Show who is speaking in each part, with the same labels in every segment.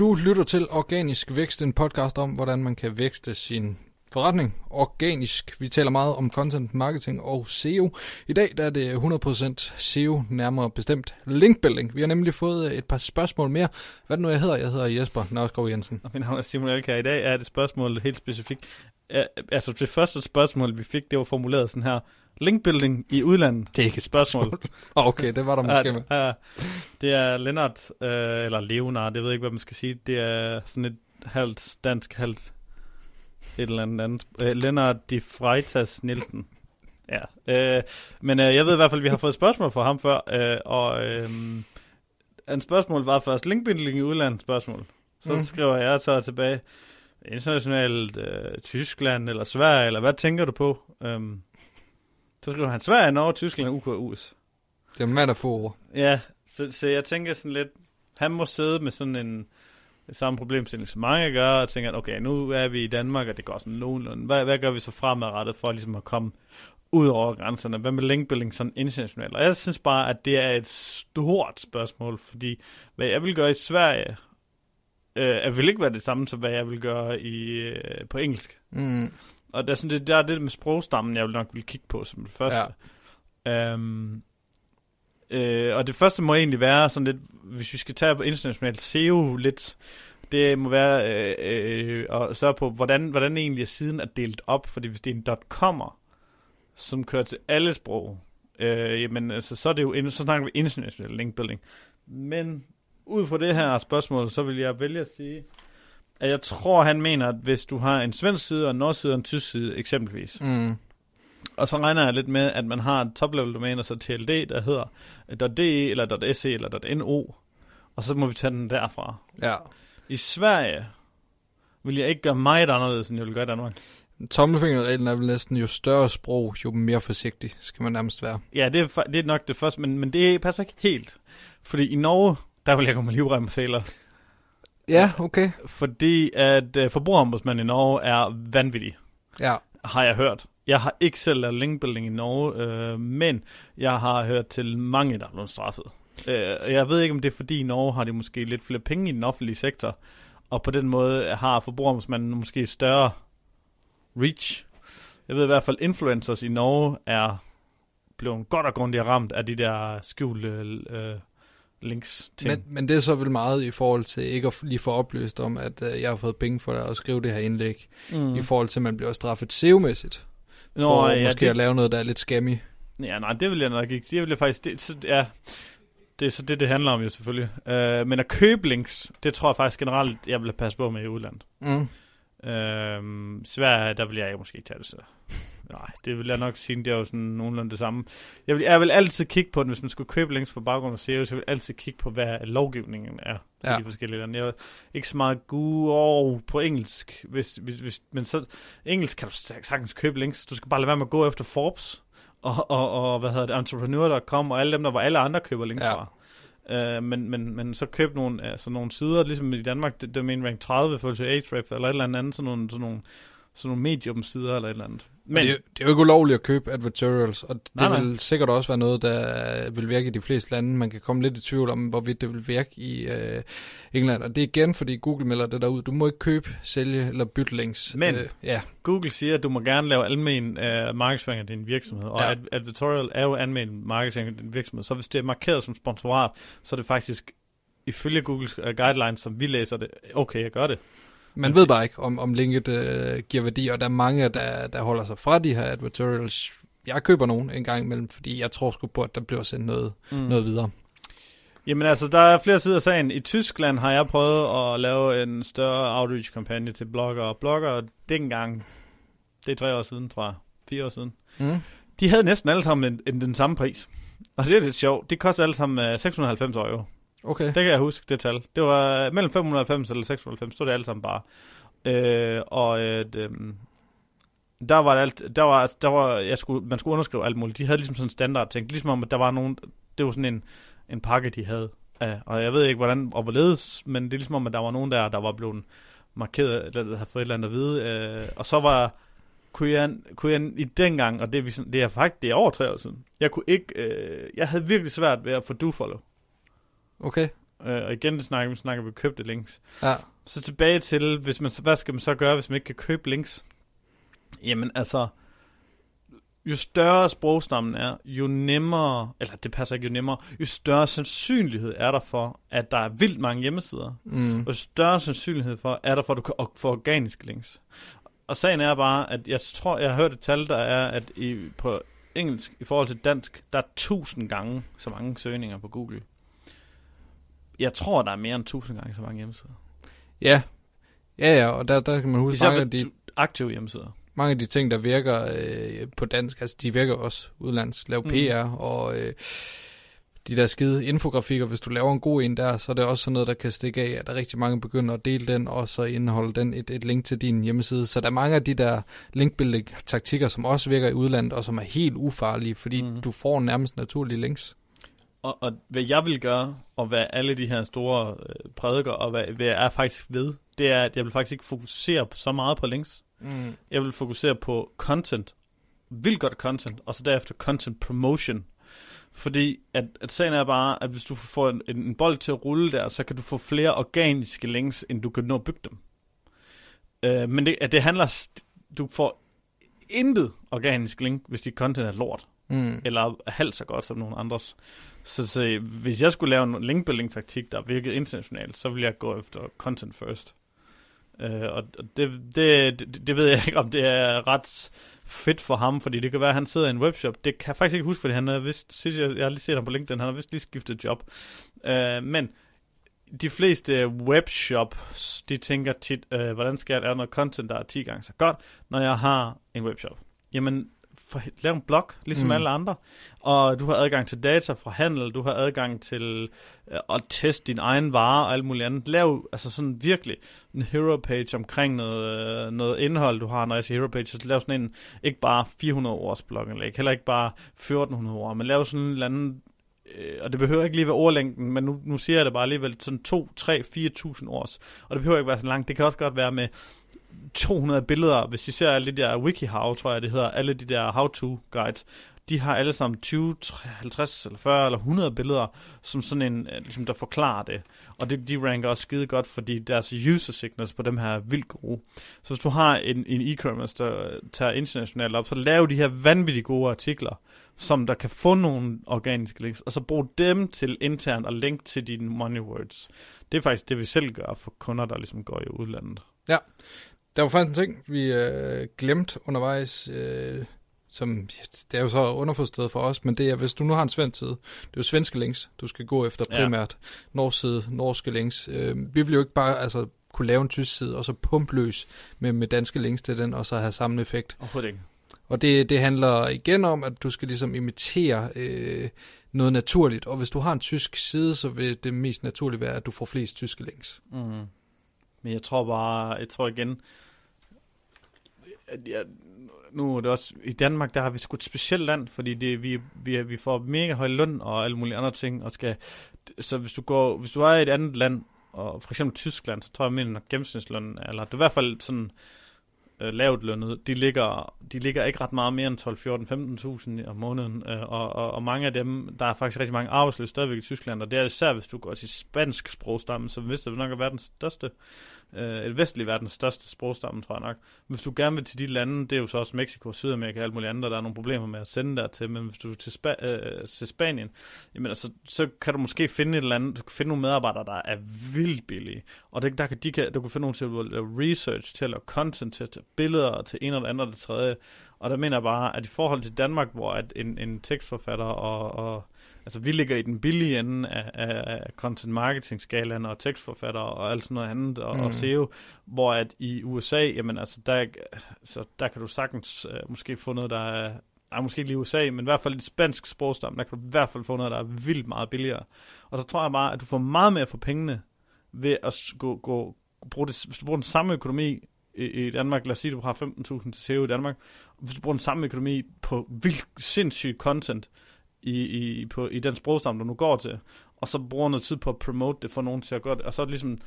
Speaker 1: Du lytter til Organisk Vækst, en podcast om, hvordan man kan vækste sin forretning organisk. Vi taler meget om content marketing og SEO. I dag der er det 100% SEO, nærmere bestemt linkbuilding. Vi har nemlig fået øh, et par spørgsmål mere. Hvad er det nu, jeg hedder? Jeg hedder Jesper Nørskov Jensen.
Speaker 2: Og min navn er Simon Elker. I dag er det spørgsmål helt specifikt. Altså det første spørgsmål, vi fik, det var formuleret sådan her. Linkbuilding i udlandet.
Speaker 1: Det er ikke et spørgsmål. okay, det var der måske med.
Speaker 2: Ja, det er Lennart, øh, eller Leonard, jeg ved ikke, hvad man skal sige. Det er sådan et halvt dansk, halvt et eller andet andet. Øh, Lennart de Freitas Nielsen. Ja, øh, men øh, jeg ved i hvert fald, at vi har fået spørgsmål fra ham før, øh, og øh, en spørgsmål var først linkbuilding i udlandet spørgsmål. Så mm. skriver jeg så tilbage, internationalt, øh, Tyskland eller Sverige, eller hvad tænker du på? Øhm, så skriver han Sverige, Norge, Tyskland, UK og US.
Speaker 1: Det er ord.
Speaker 2: Ja, så, så jeg tænker sådan lidt, han må sidde med sådan en samme problemstilling som mange gør, og tænker, okay, nu er vi i Danmark, og det går sådan nogenlunde. Hvad, hvad gør vi så fremadrettet for ligesom at komme ud over grænserne? Hvad med linkbuilding sådan internationalt? Og jeg synes bare, at det er et stort spørgsmål, fordi hvad jeg vil gøre i Sverige, øh, vil ikke være det samme som, hvad jeg vil gøre i, øh, på engelsk.
Speaker 1: Mm.
Speaker 2: Og der er, sådan, det, der er det med sprogstammen, jeg vil nok vil kigge på som det første. Ja. Um, øh, og det første må egentlig være sådan lidt, hvis vi skal tage på internationalt SEO lidt, det må være øh, øh, at sørge på, hvordan, hvordan egentlig er siden er delt op. Fordi hvis det er en .com'er, som kører til alle sprog, øh, jamen, altså, så, er det jo, så snakker vi international linkbuilding. Men ud fra det her spørgsmål, så vil jeg vælge at sige, at jeg tror, han mener, at hvis du har en svensk side og en norsk side og en tysk side eksempelvis,
Speaker 1: mm.
Speaker 2: og så regner jeg lidt med, at man har et top-level domæne, så TLD, der hedder .de eller .se eller .no, og så må vi tage den derfra.
Speaker 1: Ja.
Speaker 2: I Sverige vil jeg ikke gøre meget anderledes, end jeg vil gøre i Danmark.
Speaker 1: Tommelfingerreglen er vel næsten, jo større sprog, jo mere forsigtig skal man nærmest være.
Speaker 2: Ja, det er, det er nok det første, men, men det passer ikke helt. Fordi i Norge, der vil jeg gå med livrem og sæler.
Speaker 1: Ja, okay.
Speaker 2: Fordi at uh, forbrugerombudsmanden i Norge er vanvittig.
Speaker 1: Ja.
Speaker 2: Har jeg hørt. Jeg har ikke selv lavet linkbuilding i Norge, øh, men jeg har hørt til mange, der er blevet straffet. Øh, jeg ved ikke, om det er fordi i Norge har de måske lidt flere penge i den offentlige sektor, og på den måde har forbrugerombudsmanden måske større reach. Jeg ved i hvert fald, influencers i Norge er blevet godt og grundigt ramt af de der skjulte øh, links
Speaker 1: ting. Men, men det er så vel meget i forhold til ikke at lige få oplyst om, at øh, jeg har fået penge for at skrive det her indlæg, mm. i forhold til, at man bliver straffet SEO-mæssigt, for Nå, ja, måske det... at lave noget, der er lidt scammy.
Speaker 2: Ja, nej, det vil jeg nok ikke. Det vil jeg faktisk... Det, så, ja, det er så det, det handler om jo selvfølgelig. Uh, men at købe links, det tror jeg faktisk generelt, jeg vil passe på med i udlandet.
Speaker 1: Mm.
Speaker 2: Uh, Sverige, der vil jeg måske ikke tage det så. Nej, det vil jeg nok sige, det er jo sådan nogenlunde det samme. Jeg vil, jeg vil altid kigge på den, hvis man skulle købe links på baggrund af SEO, så vil jeg altid kigge på, hvad lovgivningen er ja. i de forskellige lande. Jeg er ikke så meget god oh, på engelsk, hvis, hvis, hvis, men så engelsk kan du sagtens købe links. Du skal bare lade være med at gå efter Forbes og, og, og hvad hedder det, entrepreneur.com og alle dem, der var alle andre køber links ja. fra. Uh, men, men, men så køb nogle, altså nogle sider, ligesom i Danmark, Domain Rank 30 for til Ahrefs, eller et eller andet, sådan nogle, sådan nogle sådan nogle medium-sider eller et eller andet.
Speaker 1: Men det, det er jo ikke ulovligt at købe advertorials, og det nej, vil nej. sikkert også være noget, der vil virke i de fleste lande. Man kan komme lidt i tvivl om, hvorvidt det vil virke i øh, England. Og det er igen, fordi Google melder det derud. Du må ikke købe, sælge eller bytte links.
Speaker 2: Men øh, ja. Google siger, at du må gerne lave almen øh, markedsføring af din virksomhed, og ja. ad- advertorial er jo almen markedsføring af din virksomhed. Så hvis det er markeret som sponsorat, så er det faktisk ifølge Googles uh, guidelines, som vi læser det, okay, jeg gør det.
Speaker 1: Man ved bare ikke, om, om linket øh, giver værdi, og der er mange, der, der holder sig fra de her advertorials. Jeg køber nogen en gang imellem, fordi jeg tror sgu på, at der bliver sendt noget, mm. noget videre.
Speaker 2: Jamen altså, der er flere sider af sagen. I Tyskland har jeg prøvet at lave en større outreach-kampagne til blogger og blogger dengang. Det er tre år siden, tror jeg. Fire år siden.
Speaker 1: Mm.
Speaker 2: De havde næsten alle sammen en, en, den samme pris. Og det er lidt sjovt. Det koster alle sammen 690 øh, euro.
Speaker 1: Okay. Det
Speaker 2: kan jeg huske, det tal. Det var øh, mellem 590 eller 690, stod det alle sammen bare. Øh, og øh, øhm, der var det alt, der var, der var, jeg skulle, man skulle underskrive alt muligt. De havde ligesom sådan en standard ting, ligesom om, at der var nogen, det var sådan en, en pakke, de havde. Ja, og jeg ved ikke, hvordan og hvorledes, men det er ligesom om, at der var nogen der, der var blevet markeret, eller der havde fået et eller andet at vide. Øh, og så var, kunne jeg, kunne jeg i den gang, og det vi, det er faktisk, det er over tre år siden, jeg kunne ikke, øh, jeg havde virkelig svært ved at få du follow.
Speaker 1: Okay.
Speaker 2: Øh, og igen, snakker, vi snakker vi købte links.
Speaker 1: Ja.
Speaker 2: Så tilbage til, hvis man, så- hvad skal man så gøre, hvis man ikke kan købe links? Jamen altså, jo større sprogstammen er, jo nemmere, eller det passer ikke jo nemmere, jo større sandsynlighed er der for, at der er vildt mange hjemmesider.
Speaker 1: Mm.
Speaker 2: Og jo større sandsynlighed for, er der for, at du kan få organiske links. Og sagen er bare, at jeg tror, jeg har hørt et tal, der er, at i, på engelsk i forhold til dansk, der er tusind gange så mange søgninger på Google. Jeg tror, der er mere end tusind gange så mange hjemmesider.
Speaker 1: Ja. Ja, ja, og der, der kan man huske
Speaker 2: Især
Speaker 1: mange af, de,
Speaker 2: aktive hjemmesider.
Speaker 1: mange af de ting, der virker øh, på dansk, altså de virker også udlands. Lav
Speaker 2: Mm.
Speaker 1: PR og øh, de der skide infografikker, hvis du laver en god en der, så er det også sådan noget, der kan stikke af, at der rigtig mange begynder at dele den, og så indeholder den et, et link til din hjemmeside. Så der er mange af de der linkbuilding taktikker, som også virker i udlandet, og som er helt ufarlige, fordi mm. du får nærmest naturlige links.
Speaker 2: Og, og hvad jeg vil gøre, og hvad alle de her store øh, prædiker, og hvad, hvad jeg er faktisk ved, det er, at jeg vil faktisk ikke fokusere så meget på links.
Speaker 1: Mm.
Speaker 2: Jeg vil fokusere på content, vildt godt content, og så derefter content promotion. Fordi at, at sagen er bare, at hvis du får en, en, bold til at rulle der, så kan du få flere organiske links, end du kan nå at bygge dem. Øh, men det, at det handler, du får intet organisk link, hvis dit content er lort
Speaker 1: Mm.
Speaker 2: eller er halvt så godt som nogle andres. Så, så hvis jeg skulle lave en linkbuilding taktik, der virkede internationalt, så ville jeg gå efter content first. Uh, og det, det, det, det ved jeg ikke, om det er ret fedt for ham, fordi det kan være, at han sidder i en webshop. Det kan jeg faktisk ikke huske, fordi han er vist, sidst jeg, jeg har lige set ham på LinkedIn, han har vist lige skiftet job. Uh, men de fleste webshops, de tænker tit, uh, hvordan skal jeg lave noget content, der er 10 gange så godt, når jeg har en webshop. Jamen, for, lav en blog, ligesom
Speaker 1: Mm.
Speaker 2: alle andre. Og du har adgang til data fra handel, du har adgang til øh, at teste din egen vare og alt muligt andet. Lav altså sådan virkelig en hero page omkring noget, øh, noget indhold, du har. Når jeg siger hero page, så lav sådan en, ikke bare 400 års blogindlæg, heller ikke bare 1400 ord, men lav sådan en eller anden øh, og det behøver ikke lige være ordlængden, men nu, nu siger jeg det bare alligevel sådan 2, 3, 4.000 års. Og det behøver ikke være så langt. Det kan også godt være med 200 billeder. Hvis vi ser alle de der WikiHow, tror jeg det hedder, alle de der how-to guides, de har alle sammen 20, 50 eller 40 eller 100 billeder, som sådan en, øh, ligesom der forklarer det. Og det, de ranker også skide godt, fordi deres user signals på dem her er vildt gode. Så hvis du har en, en e-commerce, der tager internationalt op, så lav de her vanvittigt gode artikler, som der kan få nogle organiske links, og så brug dem til internt og link til dine money words. Det er faktisk det, vi selv gør for kunder, der ligesom går i udlandet.
Speaker 1: Ja, der var faktisk en ting, vi øh, glemte undervejs, øh, som det er jo så underforstået for os, men det er, hvis du nu har en svensk side, det er jo svenske links, du skal gå efter
Speaker 2: Ja.
Speaker 1: primært. Norsk side, norske links. Øh, vi vil jo ikke bare altså, kunne lave en tysk side, og så pumpe løs med, med danske links til den, og så have samme effekt.
Speaker 2: Overhovedet ikke.
Speaker 1: Og det, det handler igen om, at du skal ligesom imitere øh, noget naturligt, og hvis du har en tysk side, så vil det mest naturligt være, at du får flest tyske links.
Speaker 2: Mm. Men jeg tror bare, jeg tror igen, at jeg, nu er det også, i Danmark, der har vi sgu et specielt land, fordi det, vi, vi, vi får mega høj løn og alle mulige andre ting, og skal, så hvis du går, hvis du er i et andet land, og for eksempel Tyskland, så tror jeg, at gennemsnitslønnen, eller det er i hvert fald sådan øh, lavt lønnet, de ligger, de ligger ikke ret meget mere end 12, 14, 15.000 om måneden, øh, og, og, og, mange af dem, der er faktisk rigtig mange arbejdsløse stadigvæk i Tyskland, og det er især, hvis du går til spansk sprogstamme, som vist er nok er verdens største, øh, et vestlig verdens største sprogstamme, tror jeg nok. Hvis du gerne vil til de lande, det er jo så også Mexico, Sydamerika og alt muligt andet, der er nogle problemer med at sende der til, men hvis du vil til, Spa- øh, til Spanien, jamen altså, så kan du måske finde et eller andet, du kan finde nogle medarbejdere, der er vildt billige, og det, der kan, de kan, du kan finde nogle til at lave research, til at content, til at tage billeder, til en eller anden og det tredje, og der mener jeg bare, at i forhold til Danmark, hvor at en, en tekstforfatter og, og altså vi ligger i den billige ende af, af, af content marketing skalaen og tekstforfatter og alt sådan noget andet og, mm. Og SEO, hvor at i USA, jamen altså der, så der kan du sagtens uh, måske få noget, der er Nej, måske ikke lige i USA, men i hvert fald i spansk sprogstamme, der kan du i hvert fald få noget, der er vildt meget billigere. Og så tror jeg bare, at du får meget mere for pengene ved at gå, gå, bruge det, bruger den samme økonomi i, i Danmark, lad os sige, du har 15.000 til SEO i Danmark, hvis du bruger den samme økonomi på vildt sindssygt content i, i, på, i den sprogstamme, du nu går til, og så bruger noget tid på at promote det, for nogen til at godt, og så ligesom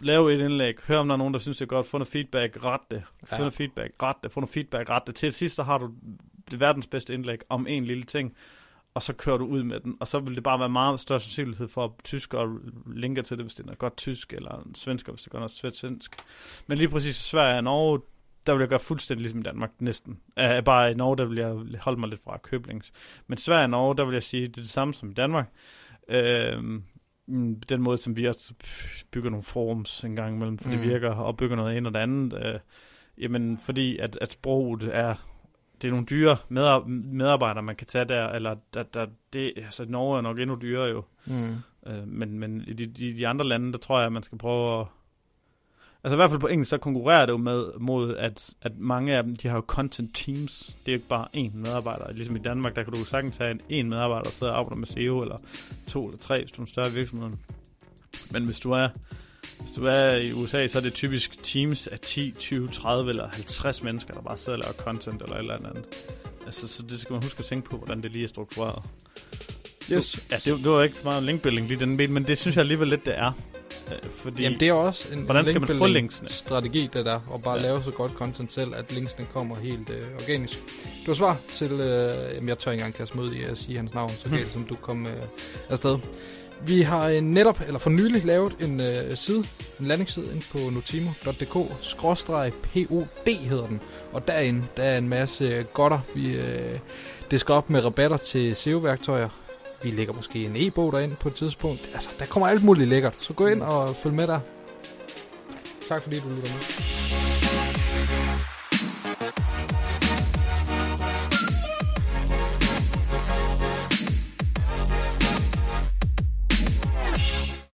Speaker 2: lave et indlæg, høre om der er nogen, der synes, det er godt, få noget feedback, ret det, få
Speaker 1: Ja.
Speaker 2: noget feedback, ret det, få noget feedback, ret det, til sidst så har du det verdens bedste indlæg om en lille ting, og så kører du ud med den, og så vil det bare være meget større sandsynlighed for, at tyskere linker til det, hvis det er noget godt tysk, eller en svensker, hvis det er noget svensk svensk. Men lige præcis Sverige og Norge, der vil jeg gøre fuldstændig ligesom i Danmark, næsten. Uh, bare i Norge, der vil jeg holde mig lidt fra køblings. Men Sverige og Norge, der vil jeg sige, det er det samme som i Danmark. Uh, den måde, som vi også bygger nogle forums en gang imellem, for mm. det virker, og bygger noget ind og det andet. Uh, jamen, fordi at, at sproget er det er nogle dyre medarbejdere, man kan tage der, eller der, der, det, altså Norge er nok endnu dyrere jo. Mm. Øh, men, men i de, de, de andre lande, der tror jeg, at man skal prøve at... Altså i hvert fald på engelsk, så konkurrerer det jo med, mod, at, at mange af dem, de har jo content teams. Det er ikke bare én medarbejder. Ligesom i Danmark, der kan du sagtens have en, en medarbejder, der sidder og arbejder med SEO, eller to eller tre, hvis du er en større virksomhed. Men hvis du er hvis du er i USA, så er det typisk teams af 10, 20, 30 eller 50 mennesker, der bare sidder og laver content eller et eller andet. Altså, så det skal man huske at tænke på, hvordan det lige er struktureret.
Speaker 1: Yes.
Speaker 2: Ja, det, det var ikke så meget linkbuilding lige den men det synes jeg alligevel lidt, det er. Øh, fordi,
Speaker 1: Jamen det er også en,
Speaker 2: hvordan skal man få linksene?
Speaker 1: strategi, det der, og bare ja. lave så godt content selv, at linksene kommer helt øh, organisk. Du har svar til, øh, jamen jeg tør ikke engang kaste mod i at sige hans navn, så galt som du kom øh, afsted. Vi har øh, netop, eller for nylig, lavet en øh, side, en landingsside ind på notimo.dk-pod hedder den. Og derinde, der er en masse godter. Vi øh, disker op med rabatter til SEO-værktøjer. Vi lægger måske en e-bog derind på et tidspunkt. Altså, der kommer alt muligt lækkert. Så gå ind og følg med der. Tak fordi du lytter med.